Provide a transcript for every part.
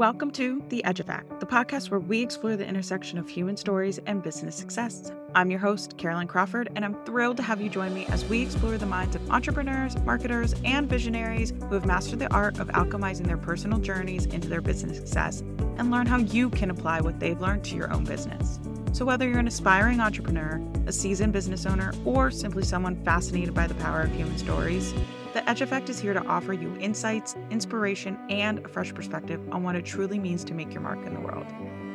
Welcome to The Edge Effect, the podcast where we explore the intersection of human stories and business success. I'm your host, Caroline Crawford, and I'm thrilled to have you join me as we explore the minds of entrepreneurs, marketers, and visionaries who have mastered the art of alchemizing their personal journeys into their business success and learn how you can apply what they've learned to your own business. So, whether you're an aspiring entrepreneur, a seasoned business owner, or simply someone fascinated by the power of human stories, the Edge Effect is here to offer you insights, inspiration, and a fresh perspective on what it truly means to make your mark in the world.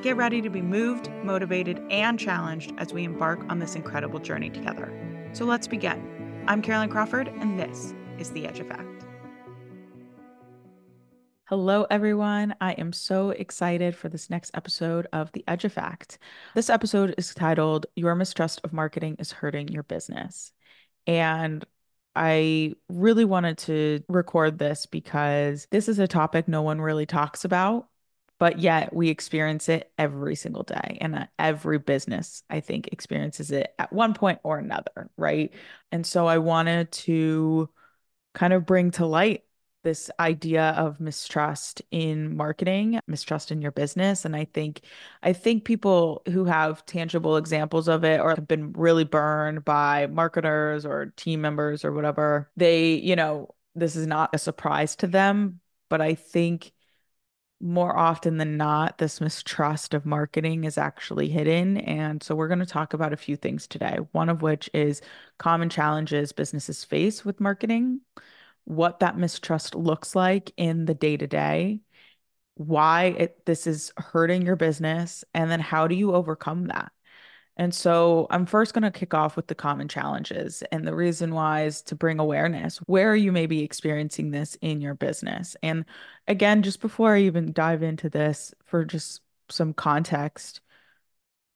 Get ready to be moved, motivated, and challenged as we embark on this incredible journey together. So let's begin. I'm Caroline Crawford, and this is The Edge Effect. Hello, everyone. I am so excited for this next episode of The Edge Effect. This episode is titled Your Mistrust of Marketing is Hurting Your Business. And I really wanted to record this because this is a topic no one really talks about, but yet we experience it every single day. And uh, every business, I think, experiences it at one point or another. Right. And so I wanted to kind of bring to light this idea of mistrust in marketing, mistrust in your business. And I think I think people who have tangible examples of it or have been really burned by marketers or team members or whatever, they, you know, this is not a surprise to them. But I think more often than not, this mistrust of marketing is actually hidden. And so we're going to talk about a few things today, one of which is common challenges businesses face with marketing what that mistrust looks like in the day to day, why it, this is hurting your business, and then how do you overcome that? And so I'm first going to kick off with the common challenges. And the reason why is to bring awareness. Where you may be experiencing this in your business? And again, just before I even dive into this, for just some context,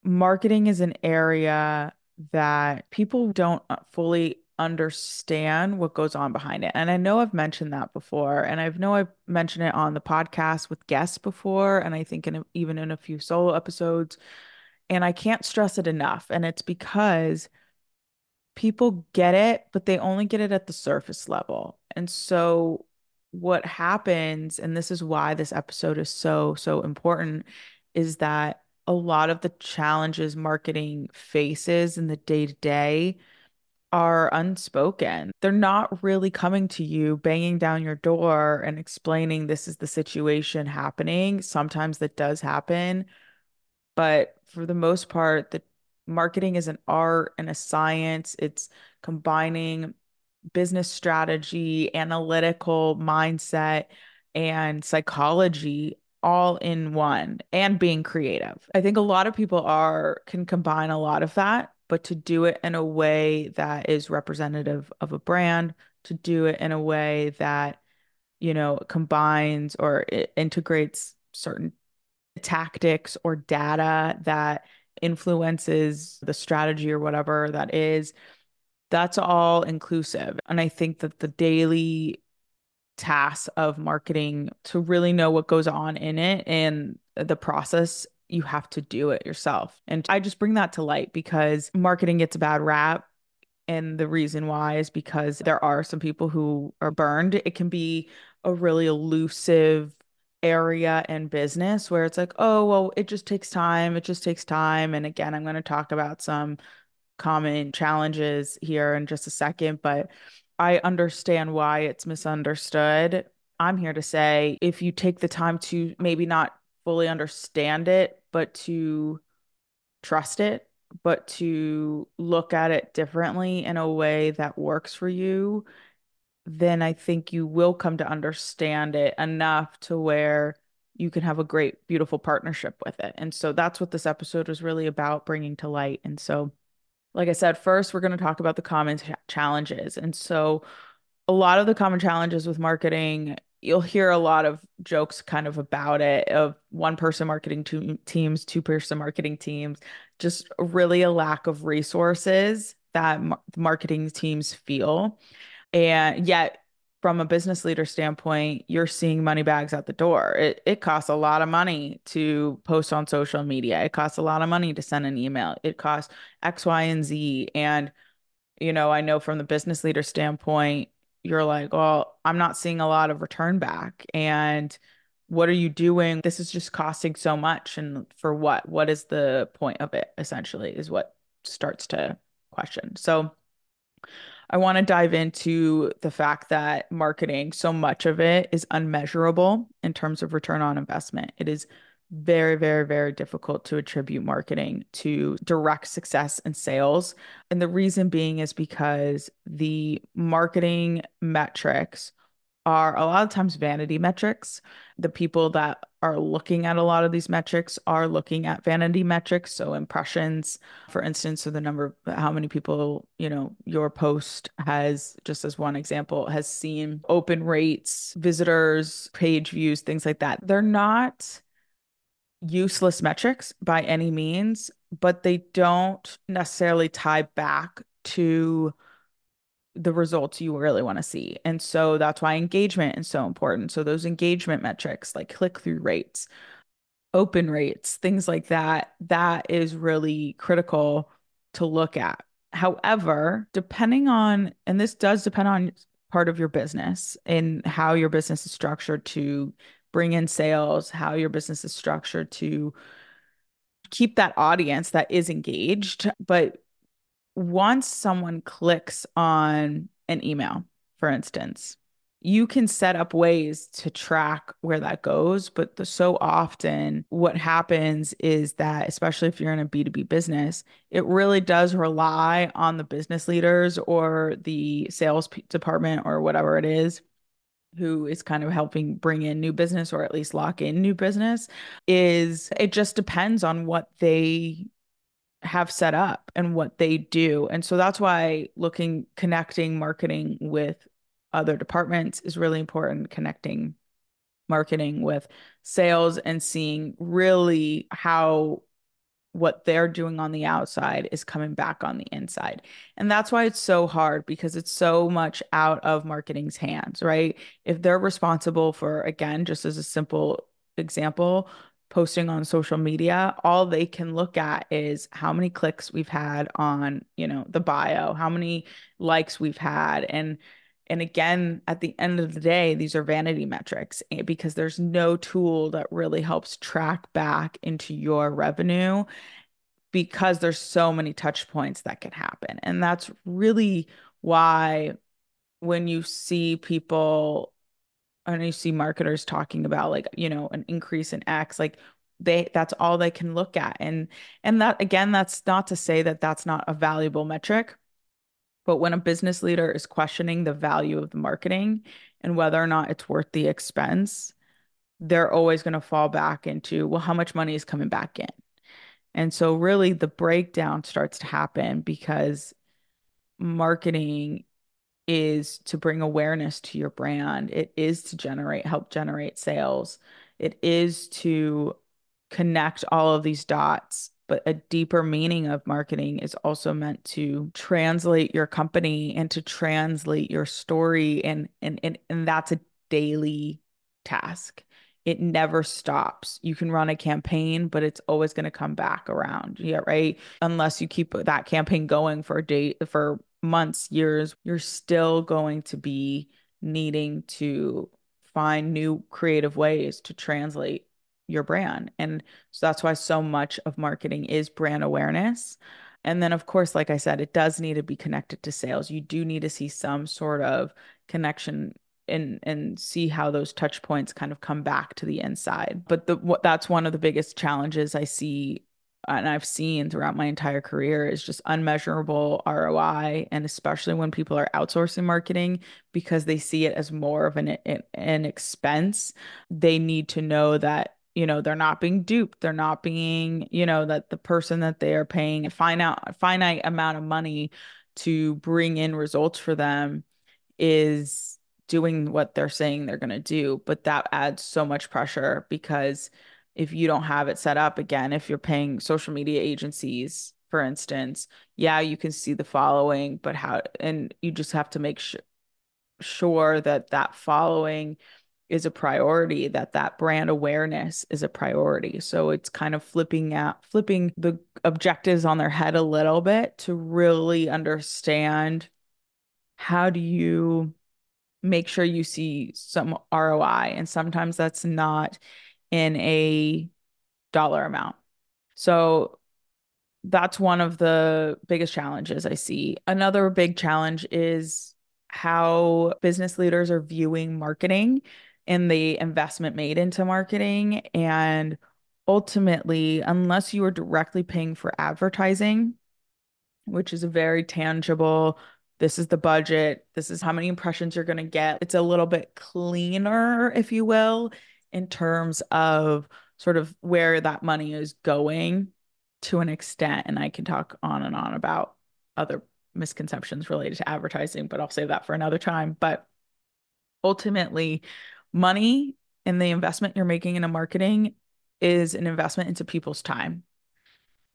marketing is an area that people don't uh, fully understand what goes on behind it. And I know I've mentioned that before, and I know I've mentioned it on the podcast with guests before, and I think in a, even in a few solo episodes. And I can't stress it enough. And it's because people get it, but they only get it at the surface level. And so what happens, and this is why this episode is so, so important, is that a lot of the challenges marketing faces in the day to day are unspoken. They're not really coming to you, banging down your door and explaining this is the situation happening. Sometimes that does happen. But for the most part, the marketing is an art and a science. It's combining business strategy, analytical mindset, and psychology all in one and being creative. I think a lot of people are can combine a lot of that but to do it in a way that is representative of a brand, to do it in a way that, you know, combines or integrates certain tactics or data that influences the strategy or whatever that is. That's all inclusive. And I think that the daily tasks of marketing to really know what goes on in it and the process you have to do it yourself. And I just bring that to light because marketing gets a bad rap. And the reason why is because there are some people who are burned. It can be a really elusive area and business where it's like, oh, well, it just takes time. It just takes time. And again, I'm going to talk about some common challenges here in just a second, but I understand why it's misunderstood. I'm here to say if you take the time to maybe not fully understand it, but to trust it, but to look at it differently in a way that works for you, then I think you will come to understand it enough to where you can have a great, beautiful partnership with it. And so that's what this episode was really about bringing to light. And so, like I said, first, we're going to talk about the common ch- challenges. And so, a lot of the common challenges with marketing you'll hear a lot of jokes kind of about it of one person marketing two teams, two person marketing teams, just really a lack of resources that mar- marketing teams feel. And yet, from a business leader standpoint, you're seeing money bags at the door. It it costs a lot of money to post on social media. It costs a lot of money to send an email. It costs X, Y, and Z. And, you know, I know from the business leader standpoint, you're like, well, I'm not seeing a lot of return back. And what are you doing? This is just costing so much. And for what? What is the point of it, essentially, is what starts to question. So I want to dive into the fact that marketing, so much of it is unmeasurable in terms of return on investment. It is very, very, very difficult to attribute marketing to direct success in sales. And the reason being is because the marketing metrics are a lot of times vanity metrics. The people that are looking at a lot of these metrics are looking at vanity metrics. So impressions, for instance, so the number of how many people, you know, your post has, just as one example, has seen open rates, visitors, page views, things like that. They're not useless metrics by any means, but they don't necessarily tie back to the results you really want to see. And so that's why engagement is so important. So those engagement metrics like click-through rates, open rates, things like that, that is really critical to look at. However, depending on, and this does depend on part of your business and how your business is structured to bring in sales, how your business is structured to keep that audience that is engaged. But once someone clicks on an email, for instance, you can set up ways to track where that goes. But the, so often, what happens is that, especially if you're in a B2B business, it really does rely on the business leaders or the sales department or whatever it is who is kind of helping bring in new business or at least lock in new business is it just depends on what they have set up and what they do. And so that's why looking connecting marketing with other departments is really important connecting marketing with sales and seeing really how what they're doing on the outside is coming back on the inside. And that's why it's so hard because it's so much out of marketing's hands, right? If they're responsible for, again, just as a simple example, posting on social media, all they can look at is how many clicks we've had on, you know, the bio, how many likes we've had. And and again, at the end of the day, these are vanity metrics eh, because there's no tool that really helps track back into your revenue because there's so many touch points that can happen. And that's really why when you see people and you see marketers talking about like, you know, an increase in X, like they that's all they can look at. And and that again, that's not to say that that's not a valuable metric but when a business leader is questioning the value of the marketing and whether or not it's worth the expense, they're always going to fall back into, well, how much money is coming back in? And so, really, the breakdown starts to happen because marketing is to bring awareness to your brand, it is to generate, help generate sales, it is to connect all of these dots but a deeper meaning of marketing is also meant to translate your company and to translate your story and and and, and that's a daily task. It never stops. You can run a campaign but it's always going to come back around. Yeah right? Unless you keep that campaign going for a day for months years you're still going to be needing to find new creative ways to translate your brand. And so that's why so much of marketing is brand awareness. And then, of course, like I said, it does need to be connected to sales. You do need to see some sort of connection and and see how those touch points kind of come back to the inside. But the what that's one of the biggest challenges I see and I've seen throughout my entire career is just unmeasurable ROI. And especially when people are outsourcing marketing because they see it as more of an, an expense, they need to know that you know they're not being duped they're not being you know that the person that they are paying a finite finite amount of money to bring in results for them is doing what they're saying they're going to do but that adds so much pressure because if you don't have it set up again if you're paying social media agencies for instance yeah you can see the following but how and you just have to make sure sure that that following is a priority that that brand awareness is a priority so it's kind of flipping out flipping the objectives on their head a little bit to really understand how do you make sure you see some ROI. And sometimes that's not in a dollar amount. So that's one of the biggest challenges I see. Another big challenge is how business leaders are viewing marketing and the investment made into marketing. And ultimately, unless you are directly paying for advertising, which is a very tangible, this is the budget, this is how many impressions you're going to get. It's a little bit cleaner, if you will, in terms of sort of where that money is going to an extent. And I can talk on and on about other misconceptions related to advertising, but I'll save that for another time. But ultimately, money and the investment you're making in a marketing is an investment into people's time.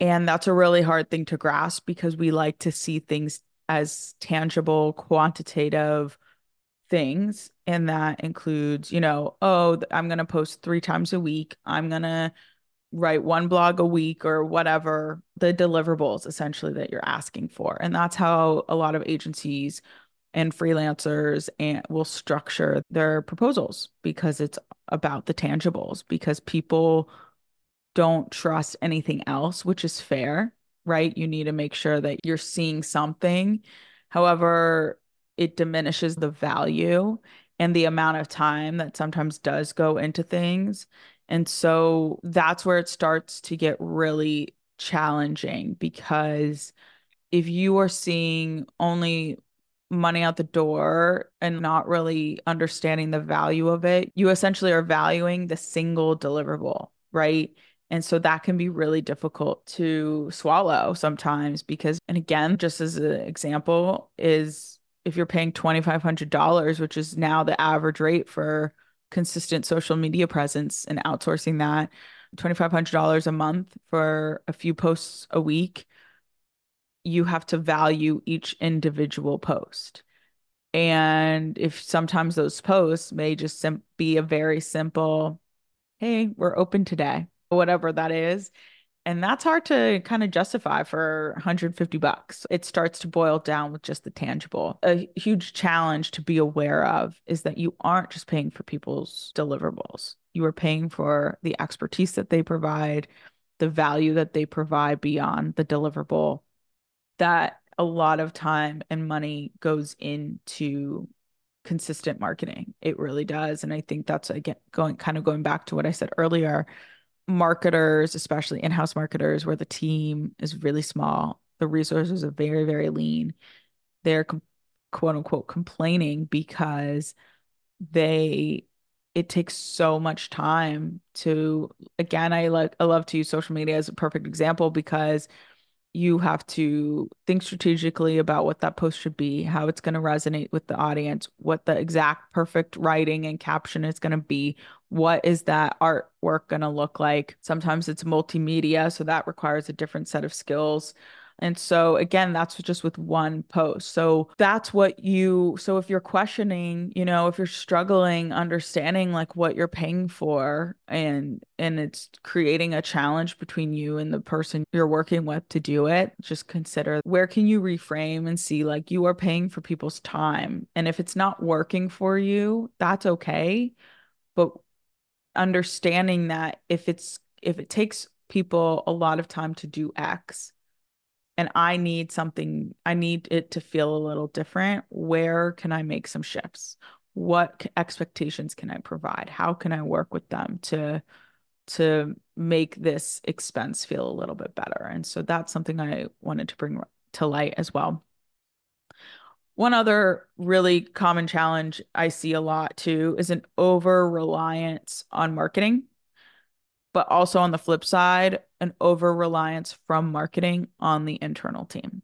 And that's a really hard thing to grasp because we like to see things as tangible, quantitative things. And that includes, you know, oh, I'm going to post three times a week. I'm going to write one blog a week or whatever the deliverables essentially that you're asking for. And that's how a lot of agencies and freelancers and will structure their proposals because it's about the tangibles because people don't trust anything else, which is fair, right? You need to make sure that you're seeing something. However, it diminishes the value and the amount of time that sometimes does go into things. And so that's where it starts to get really challenging because if you are seeing only money out the door and not really understanding the value of it, you essentially are valuing the single deliverable, right? And so that can be really difficult to swallow sometimes because, and again, just as an example, is if you're paying $2,500, which is now the average rate for consistent social media presence and outsourcing that $2,500 a month for a few posts a week, you have to value each individual post. And if sometimes those posts may just sim- be a very simple, hey, we're open today, whatever that is, and that's hard to kind of justify for 150 bucks. It starts to boil down with just the tangible. A huge challenge to be aware of is that you aren't just paying for people's deliverables. You are paying for the expertise that they provide, the value that they provide beyond the deliverable. That a lot of time and money goes into consistent marketing. It really does. And I think that's again going kind of going back to what I said earlier marketers, especially in-house marketers, where the team is really small, the resources are very, very lean. They're quote unquote complaining because they it takes so much time to again I like I love to use social media as a perfect example because you have to think strategically about what that post should be, how it's going to resonate with the audience, what the exact perfect writing and caption is going to be, what is that artwork going to look like. Sometimes it's multimedia, so that requires a different set of skills. And so again, that's just with one post. So that's what you, so if you're questioning, you know, if you're struggling understanding like what you're paying for and and it's creating a challenge between you and the person you're working with to do it, just consider where can you reframe and see like you are paying for people's time. And if it's not working for you, that's okay. But understanding that if it's if it takes people a lot of time to do X, and I need something, I need it to feel a little different. Where can I make some shifts? What expectations can I provide? How can I work with them to to make this expense feel a little bit better? And so that's something I wanted to bring to light as well. One other really common challenge I see a lot too is an over reliance on marketing but also on the flip side, an over reliance from marketing on the internal team.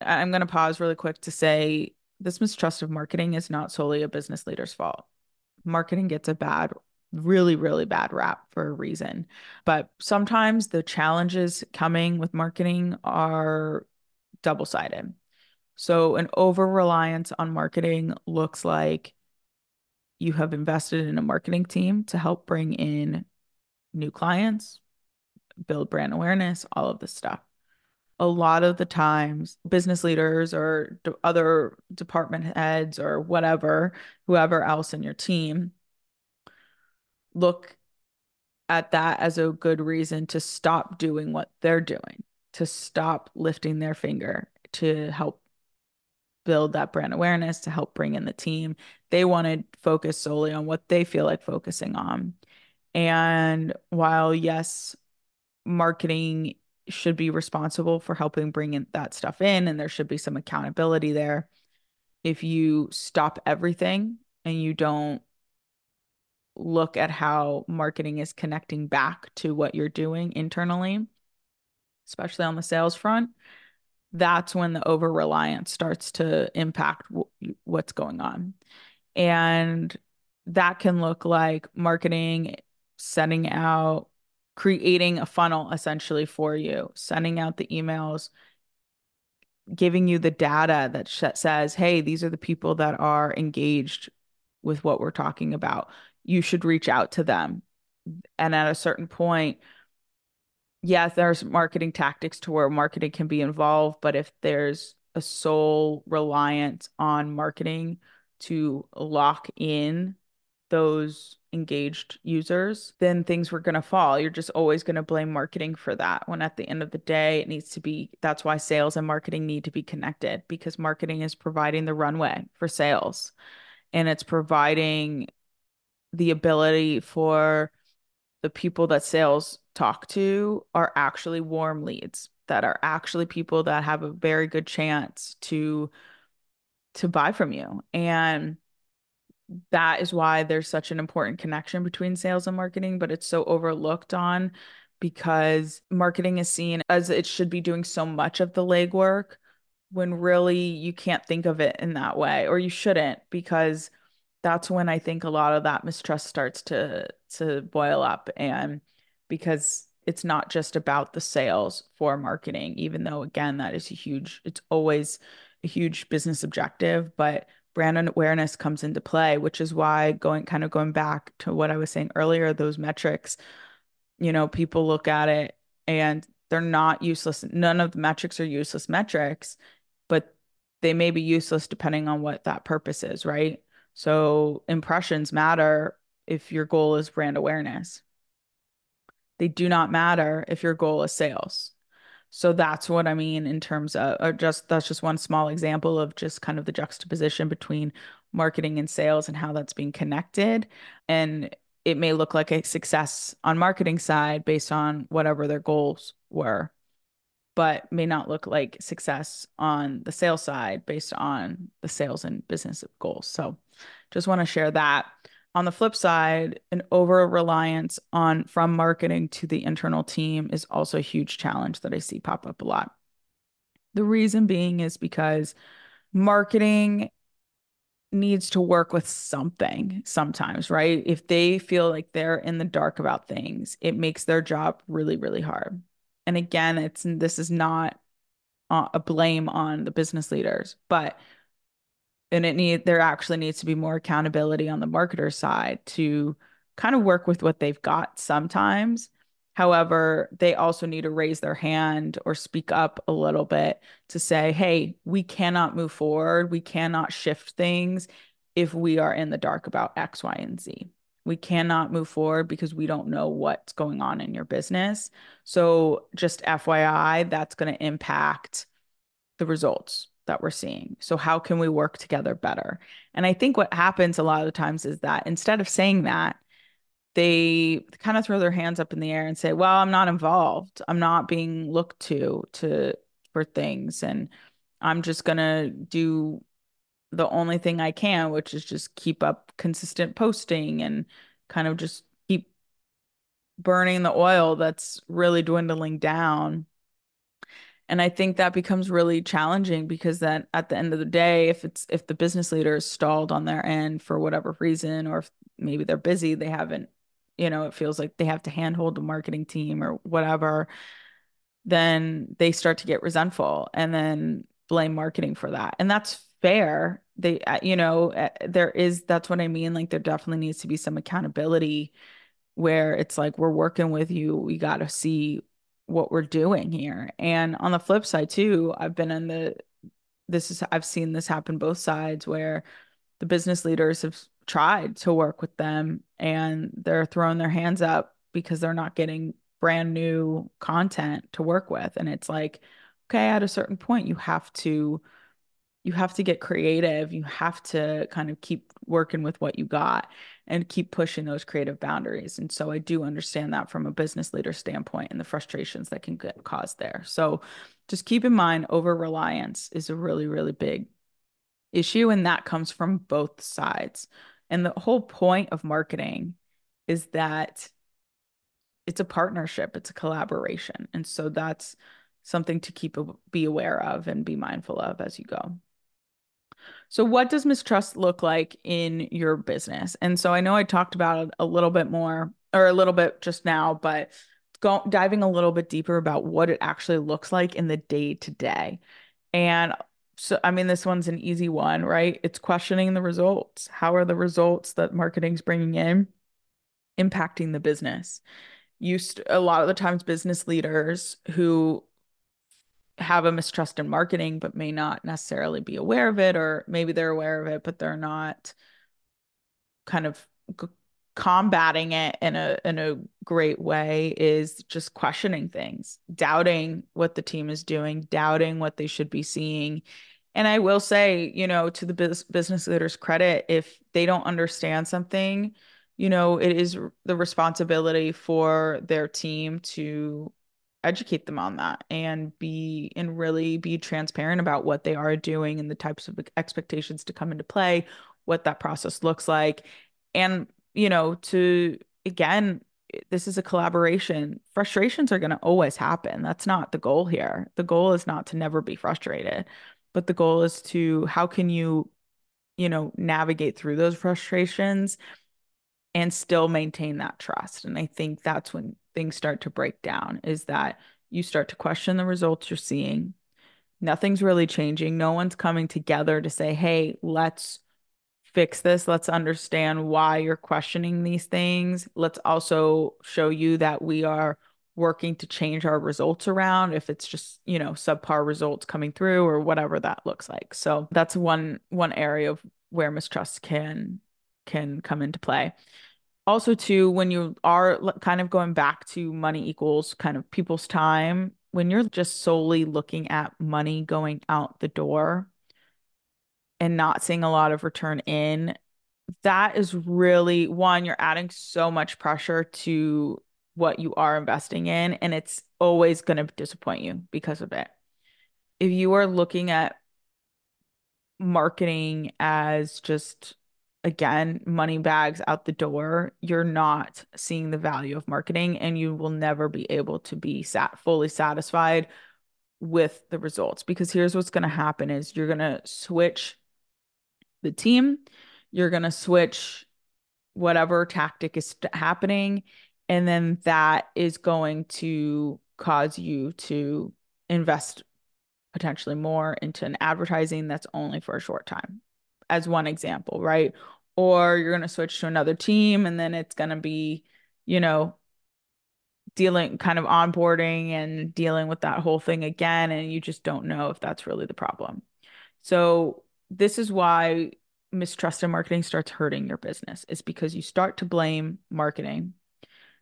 I'm going to pause really quick to say this mistrust of marketing is not solely a business leader's fault. Marketing gets a bad, really, really bad rap for a reason. But sometimes the challenges coming with marketing are double sided. So, an over reliance on marketing looks like you have invested in a marketing team to help bring in new clients, build brand awareness, all of this stuff. a lot of the times business leaders or other department heads or whatever, whoever else in your team look at that as a good reason to stop doing what they're doing, to stop lifting their finger to help build that brand awareness, to help bring in the team. They want to focus solely on what they feel like focusing on. And while, yes, marketing should be responsible for helping bring in that stuff in, and there should be some accountability there. If you stop everything and you don't look at how marketing is connecting back to what you're doing internally, especially on the sales front, that's when the over reliance starts to impact w- what's going on. And that can look like marketing, sending out, creating a funnel essentially for you, sending out the emails, giving you the data that sh- says, hey, these are the people that are engaged with what we're talking about. You should reach out to them. And at a certain point, yes, there's marketing tactics to where marketing can be involved, but if there's a sole reliance on marketing to lock in those engaged users, then things were going to fall. You're just always going to blame marketing for that. When at the end of the day, it needs to be that's why sales and marketing need to be connected because marketing is providing the runway for sales and it's providing the ability for the people that sales talk to are actually warm leads that are actually people that have a very good chance to to buy from you and that is why there's such an important connection between sales and marketing but it's so overlooked on because marketing is seen as it should be doing so much of the legwork when really you can't think of it in that way or you shouldn't because that's when I think a lot of that mistrust starts to to boil up and because it's not just about the sales for marketing even though again that is a huge it's always a huge business objective but brand awareness comes into play which is why going kind of going back to what I was saying earlier those metrics you know people look at it and they're not useless none of the metrics are useless metrics but they may be useless depending on what that purpose is right so impressions matter if your goal is brand awareness. They do not matter if your goal is sales. So that's what I mean in terms of uh, just that's just one small example of just kind of the juxtaposition between marketing and sales and how that's being connected. And it may look like a success on marketing side based on whatever their goals were but may not look like success on the sales side based on the sales and business goals. So just want to share that. On the flip side, an over reliance on from marketing to the internal team is also a huge challenge that I see pop up a lot. The reason being is because marketing needs to work with something sometimes, right? If they feel like they're in the dark about things, it makes their job really, really hard. And again, it's this is not uh, a blame on the business leaders, but and it need there actually needs to be more accountability on the marketer side to kind of work with what they've got sometimes. However, they also need to raise their hand or speak up a little bit to say, hey, we cannot move forward. We cannot shift things if we are in the dark about X, Y, and Z we cannot move forward because we don't know what's going on in your business. So, just FYI, that's going to impact the results that we're seeing. So, how can we work together better? And I think what happens a lot of times is that instead of saying that, they kind of throw their hands up in the air and say, "Well, I'm not involved. I'm not being looked to to for things and I'm just going to do the only thing I can, which is just keep up consistent posting and kind of just keep burning the oil that's really dwindling down. And I think that becomes really challenging because then at the end of the day, if it's if the business leader is stalled on their end for whatever reason, or if maybe they're busy, they haven't, you know, it feels like they have to handhold the marketing team or whatever, then they start to get resentful and then blame marketing for that. And that's fair. They uh, you know uh, there is that's what i mean. Like there definitely needs to be some accountability where it's like we're working with you. We got to see what we're doing here. And on the flip side too, I've been in the this is I've seen this happen both sides where the business leaders have tried to work with them and they're throwing their hands up because they're not getting brand new content to work with. And it's like okay at a certain point you have to you have to get creative. You have to kind of keep working with what you got and keep pushing those creative boundaries and so i do understand that from a business leader standpoint and the frustrations that can get caused there so just keep in mind over reliance is a really really big issue and that comes from both sides and the whole point of marketing is that it's a partnership, it's a collaboration. And so that's something to keep be aware of and be mindful of as you go. So what does mistrust look like in your business? And so I know I talked about it a little bit more or a little bit just now, but go diving a little bit deeper about what it actually looks like in the day to day. And so I mean this one's an easy one, right? It's questioning the results. How are the results that marketing's bringing in impacting the business? used a lot of the times business leaders who have a mistrust in marketing but may not necessarily be aware of it or maybe they're aware of it but they're not kind of g- combating it in a in a great way is just questioning things doubting what the team is doing doubting what they should be seeing. And I will say, you know, to the business leaders' credit, if they don't understand something, you know, it is the responsibility for their team to educate them on that and be and really be transparent about what they are doing and the types of expectations to come into play, what that process looks like. And, you know, to again, this is a collaboration. Frustrations are going to always happen. That's not the goal here. The goal is not to never be frustrated, but the goal is to how can you, you know, navigate through those frustrations and still maintain that trust. And I think that's when things start to break down is that you start to question the results you're seeing. Nothing's really changing. No one's coming together to say, hey, let's fix this. Let's understand why you're questioning these things. Let's also show you that we are working to change our results around if it's just, you know, subpar results coming through or whatever that looks like. So that's one one area of where mistrust can can come into play. Also, too, when you are kind of going back to money equals kind of people's time, when you're just solely looking at money going out the door and not seeing a lot of return in, that is really one, you're adding so much pressure to what you are investing in, and it's always going to disappoint you because of it. If you are looking at marketing as just again, money bags out the door, you're not seeing the value of marketing and you will never be able to be sat fully satisfied with the results. Because here's what's going to happen is you're going to switch the team, you're going to switch whatever tactic is happening and then that is going to cause you to invest potentially more into an advertising that's only for a short time as one example, right? Or you're going to switch to another team and then it's going to be, you know, dealing kind of onboarding and dealing with that whole thing again. And you just don't know if that's really the problem. So, this is why mistrust in marketing starts hurting your business, is because you start to blame marketing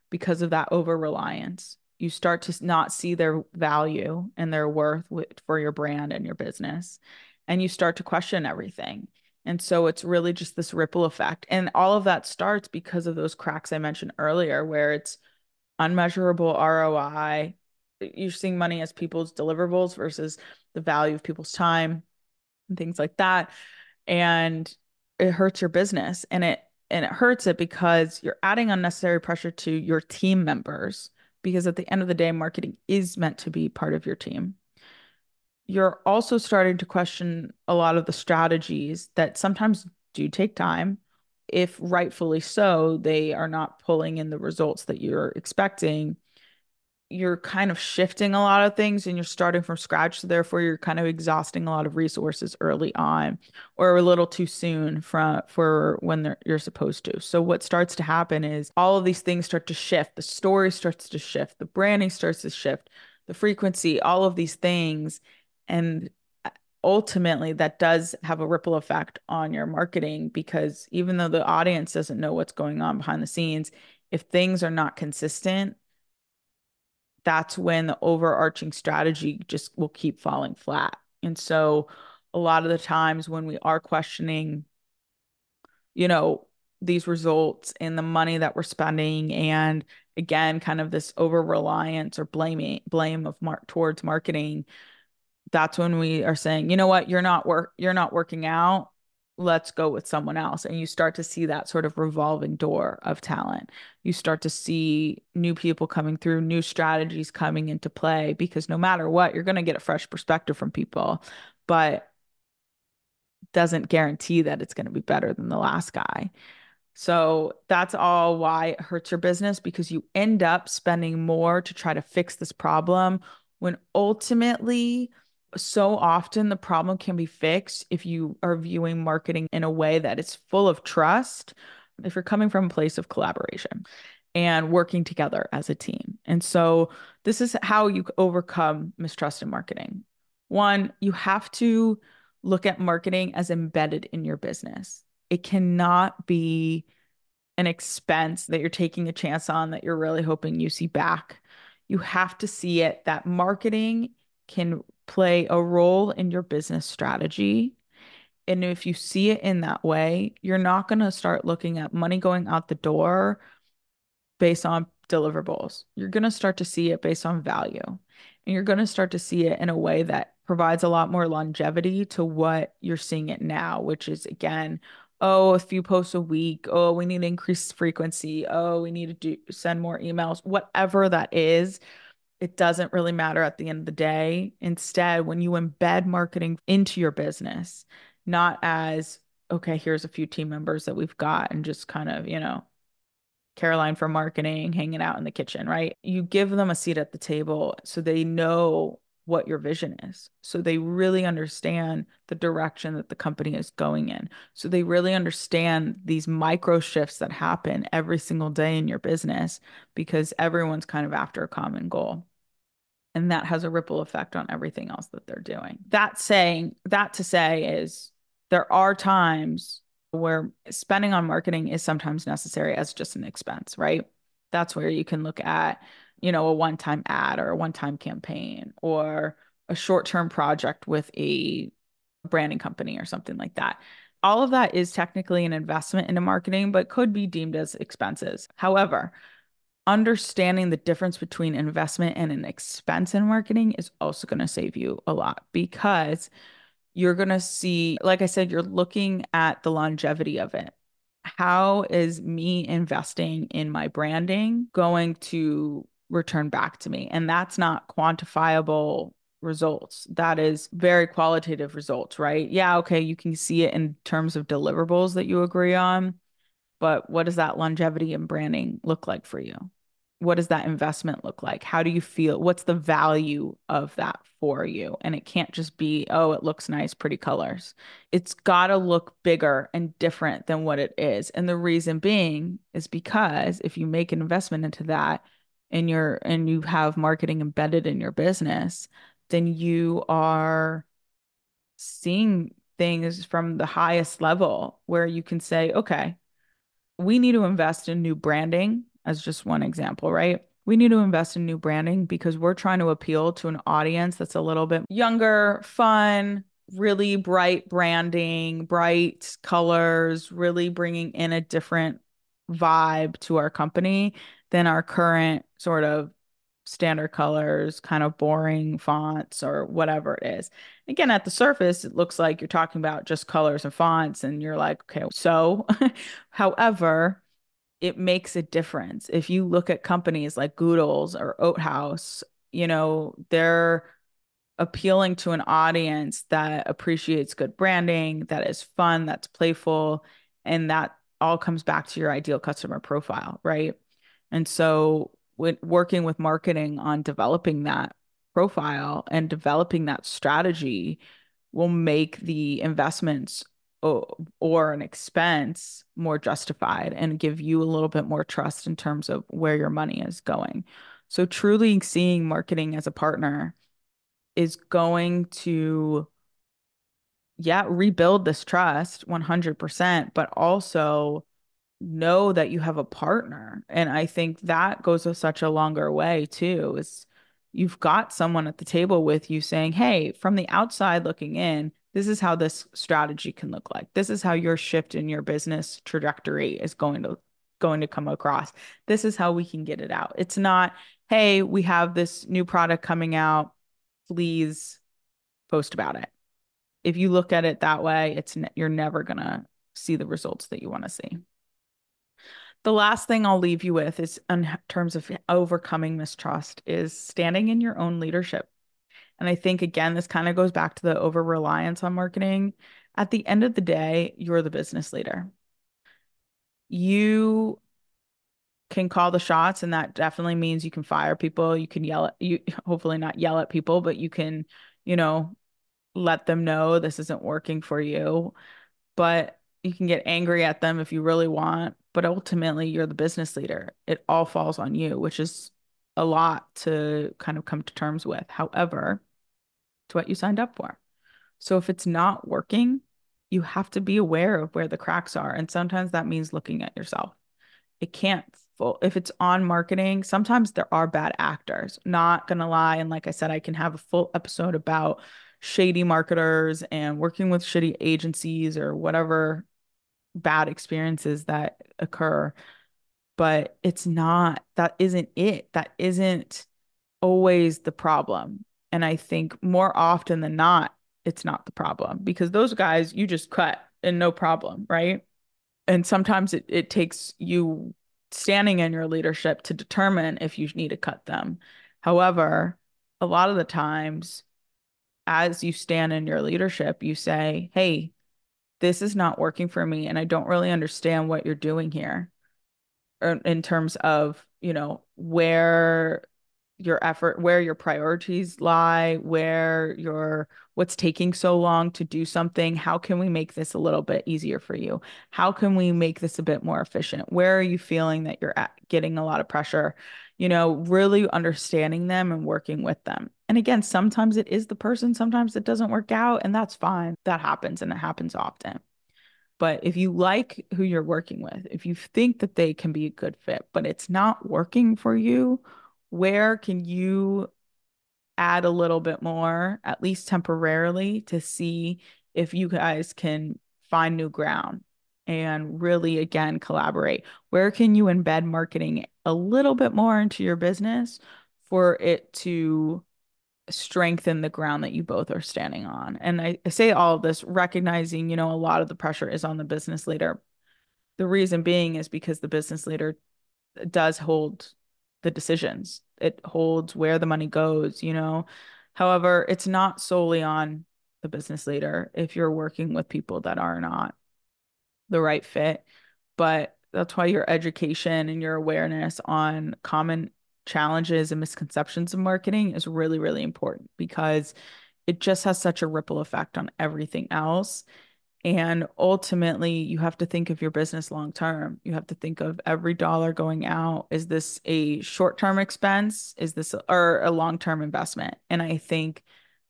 because of that over reliance. You start to not see their value and their worth for your brand and your business. And you start to question everything. And so it's really just this ripple effect. And all of that starts because of those cracks I mentioned earlier, where it's unmeasurable ROI. You're seeing money as people's deliverables versus the value of people's time and things like that. And it hurts your business and it and it hurts it because you're adding unnecessary pressure to your team members because at the end of the day marketing is meant to be part of your team you're also starting to question a lot of the strategies that sometimes do take time. If rightfully so, they are not pulling in the results that you're expecting. you're kind of shifting a lot of things and you're starting from scratch. So therefore you're kind of exhausting a lot of resources early on or a little too soon from for when you're supposed to. So what starts to happen is all of these things start to shift. The story starts to shift, the branding starts to shift, the frequency, all of these things. And ultimately that does have a ripple effect on your marketing because even though the audience doesn't know what's going on behind the scenes, if things are not consistent, that's when the overarching strategy just will keep falling flat. And so a lot of the times when we are questioning, you know, these results and the money that we're spending and again kind of this over reliance or blaming blame of mark towards marketing that's when we are saying you know what you're not work you're not working out let's go with someone else. And you start to see that sort of revolving door of talent. You start to see new people coming through, new strategies coming into play, because no matter what, you're going to get a fresh perspective from people, but doesn't guarantee that it's going to be better than the last guy. So that's all why it hurts your business because you end up spending more to try to fix this problem when ultimately so often the problem can be fixed if you are viewing marketing in a way that is full of trust, if you're coming from a place of collaboration and working together as a team. And so this is how you overcome mistrust in marketing. One, you have to look at marketing as embedded in your business. It cannot be an expense that you're taking a chance on that you're really hoping you see back. You have to see it that marketing can play a role in your business strategy. And if you see it in that way, you're not going to start looking at money going out the door based on deliverables. You're going to start to see it based on value. And you're going to start to see it in a way that provides a lot more longevity to what you're seeing it now, which is again, oh, a few posts a week. Oh, we need increased frequency. Oh, we need to do send more emails. Whatever that is, it doesn't really matter at the end of the day. Instead, when you embed marketing into your business, not as, okay, here's a few team members that we've got and just kind of, you know, Caroline for marketing hanging out in the kitchen, right? You give them a seat at the table so they know what your vision is. So they really understand the direction that the company is going in. So they really understand these micro shifts that happen every single day in your business because everyone's kind of after a common goal and that has a ripple effect on everything else that they're doing. That saying, that to say is there are times where spending on marketing is sometimes necessary as just an expense, right? That's where you can look at, you know, a one-time ad or a one-time campaign or a short-term project with a branding company or something like that. All of that is technically an investment into marketing, but could be deemed as expenses. However, understanding the difference between investment and an expense in marketing is also going to save you a lot because you're going to see, like I said, you're looking at the longevity of it. How is me investing in my branding going to return back to me? And that's not quantifiable results. That is very qualitative results, right? Yeah, okay, you can see it in terms of deliverables that you agree on, but what does that longevity and branding look like for you? What does that investment look like? How do you feel? What's the value of that for you? And it can't just be, oh, it looks nice, pretty colors. It's got to look bigger and different than what it is. And the reason being is because if you make an investment into that and you're and you have marketing embedded in your business, then you are seeing things from the highest level where you can say, okay, we need to invest in new branding as just one example, right? We need to invest in new branding because we're trying to appeal to an audience that's a little bit younger, fun, really bright branding, bright colors, really bringing in a different vibe to our company than our current sort of standard colors, kind of boring fonts or whatever it is. Again, at the surface, it looks like you're talking about just colors and fonts, and you're like, okay, so, however, it makes a difference. If you look at companies like Goodles or Oat Haus, you know, they're appealing to an audience that appreciates good branding, that is fun, that's playful, and that all comes back to your ideal customer profile, right? And so working with marketing on developing that profile and developing that strategy will make the investments or, an expense more justified and give you a little bit more trust in terms of where your money is going. So truly seeing marketing as a partner is going to yeah, rebuild this trust 100%, but also know that you have a partner. And I think that goes a, such a longer way too, is you've got someone at the table with you saying, Hey, from the outside looking in, this is how this strategy can look like. This is how your shift in your business trajectory is going to going to come across. This is how we can get it out. It's not, hey, we have this new product coming out. Please post about it. If you look at it that way, it's you're never going to see the results that you want to see. The last thing I'll leave you with is in terms of overcoming mistrust is standing in your own leadership. And I think again, this kind of goes back to the over reliance on marketing. At the end of the day, you're the business leader. You can call the shots, and that definitely means you can fire people. You can yell at you, hopefully not yell at people, but you can, you know, let them know this isn't working for you. But you can get angry at them if you really want but ultimately you're the business leader. It all falls on you, which is a lot to kind of come to terms with. However, it's what you signed up for. So if it's not working, you have to be aware of where the cracks are. And sometimes that means looking at yourself. It can't full if it's on marketing, sometimes there are bad actors. Not gonna lie. And like I said, I can have a full episode about shady marketers and working with shitty agencies or whatever bad experiences that occur but it's not that isn't it that isn't always the problem and i think more often than not it's not the problem because those guys you just cut and no problem right? And sometimes it, it takes you standing in your leadership to determine if you need to cut them. However a lot of the times as you stand in your leadership you say hey this is not working for me and I don't really understand what you're doing here. Or in terms of, you know, where your effort, where your priorities lie, where your what's taking so long to do something. How can we make this a little bit easier for you? How can we make this a bit more efficient? Where are you feeling that you're at, getting a lot of pressure? You know, really understanding them and working with them. And again, sometimes it is the person, sometimes it doesn't work out, and that's fine. That happens and it happens often. But if you like who you're working with, if you think that they can be a good fit, but it's not working for you, where can you add a little bit more, at least temporarily, to see if you guys can find new ground and really, again, collaborate? Where can you embed marketing a little bit more into your business for it to strengthen the ground that you both are standing on. And I, I, say all of this recognizing, you know, a lot of the pressure is on the business leader. The reason being is because the business leader does hold the decisions. It holds where the money goes, you know. However, it's not solely on the business leader if you're working with people that are not the right fit, but that's why your education and your awareness on common challenges and misconceptions of marketing is really, really important because it just has such a ripple effect on everything else. And ultimately, you have to think of your business long term. You have to think of every dollar going out. Is this a short term expense? Is this a, or a long term investment? And I think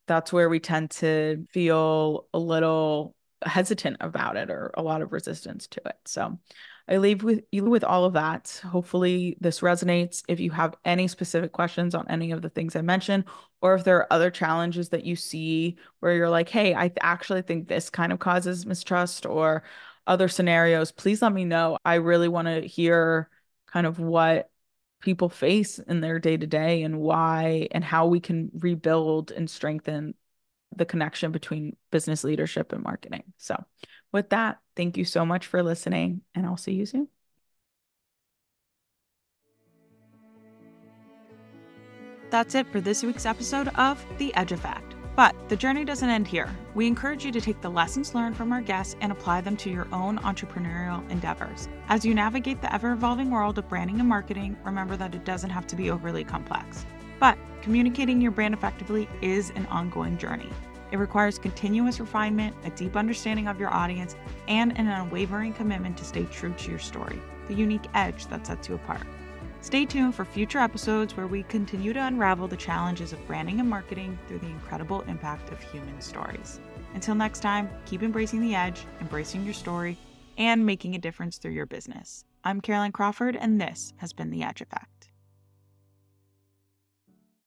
that's where we tend to feel a little hesitant about it or a lot of resistance to it. So I leave with you with all of that. Hopefully, this resonates. If you have any specific questions on any of the things I mentioned, or if there are other challenges that you see where you're like, hey, I actually think this kind of causes mistrust or other scenarios, please let me know. I really want to hear kind of what people face in their day to day and why and how we can rebuild and strengthen the connection between business leadership and marketing. So, with that, thank you so much for listening, and I'll see you soon. That's it for this week's episode of The Edge Effect But the journey doesn't end here. We encourage you to take the lessons learned from our guests and apply them to your own entrepreneurial endeavors. As you navigate the ever evolving world of branding and marketing, remember that it doesn't have to be overly complex. But communicating your brand effectively is an ongoing journey. It requires continuous refinement, a deep understanding of your audience, and an unwavering commitment to stay true to your story, the unique edge that sets you apart. Stay tuned for future episodes where we continue to unravel the challenges of branding and marketing through the incredible impact of human stories. Until next time, keep embracing the edge, embracing your story, and making a difference through your business. I'm Caroline Crawford, and this has been The Edge Effect.